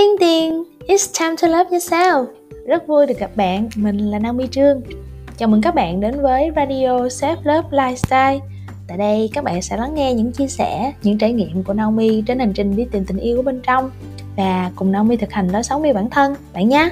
Tiên tiền, it's time to love yourself. Rất vui được gặp bạn, mình là Naomi Trương. Chào mừng các bạn đến với Radio Self Love Lifestyle. Tại đây các bạn sẽ lắng nghe những chia sẻ, những trải nghiệm của Naomi trên hành trình đi tìm tình yêu của bên trong và cùng Naomi thực hành lối sống yêu bản thân bạn nhé.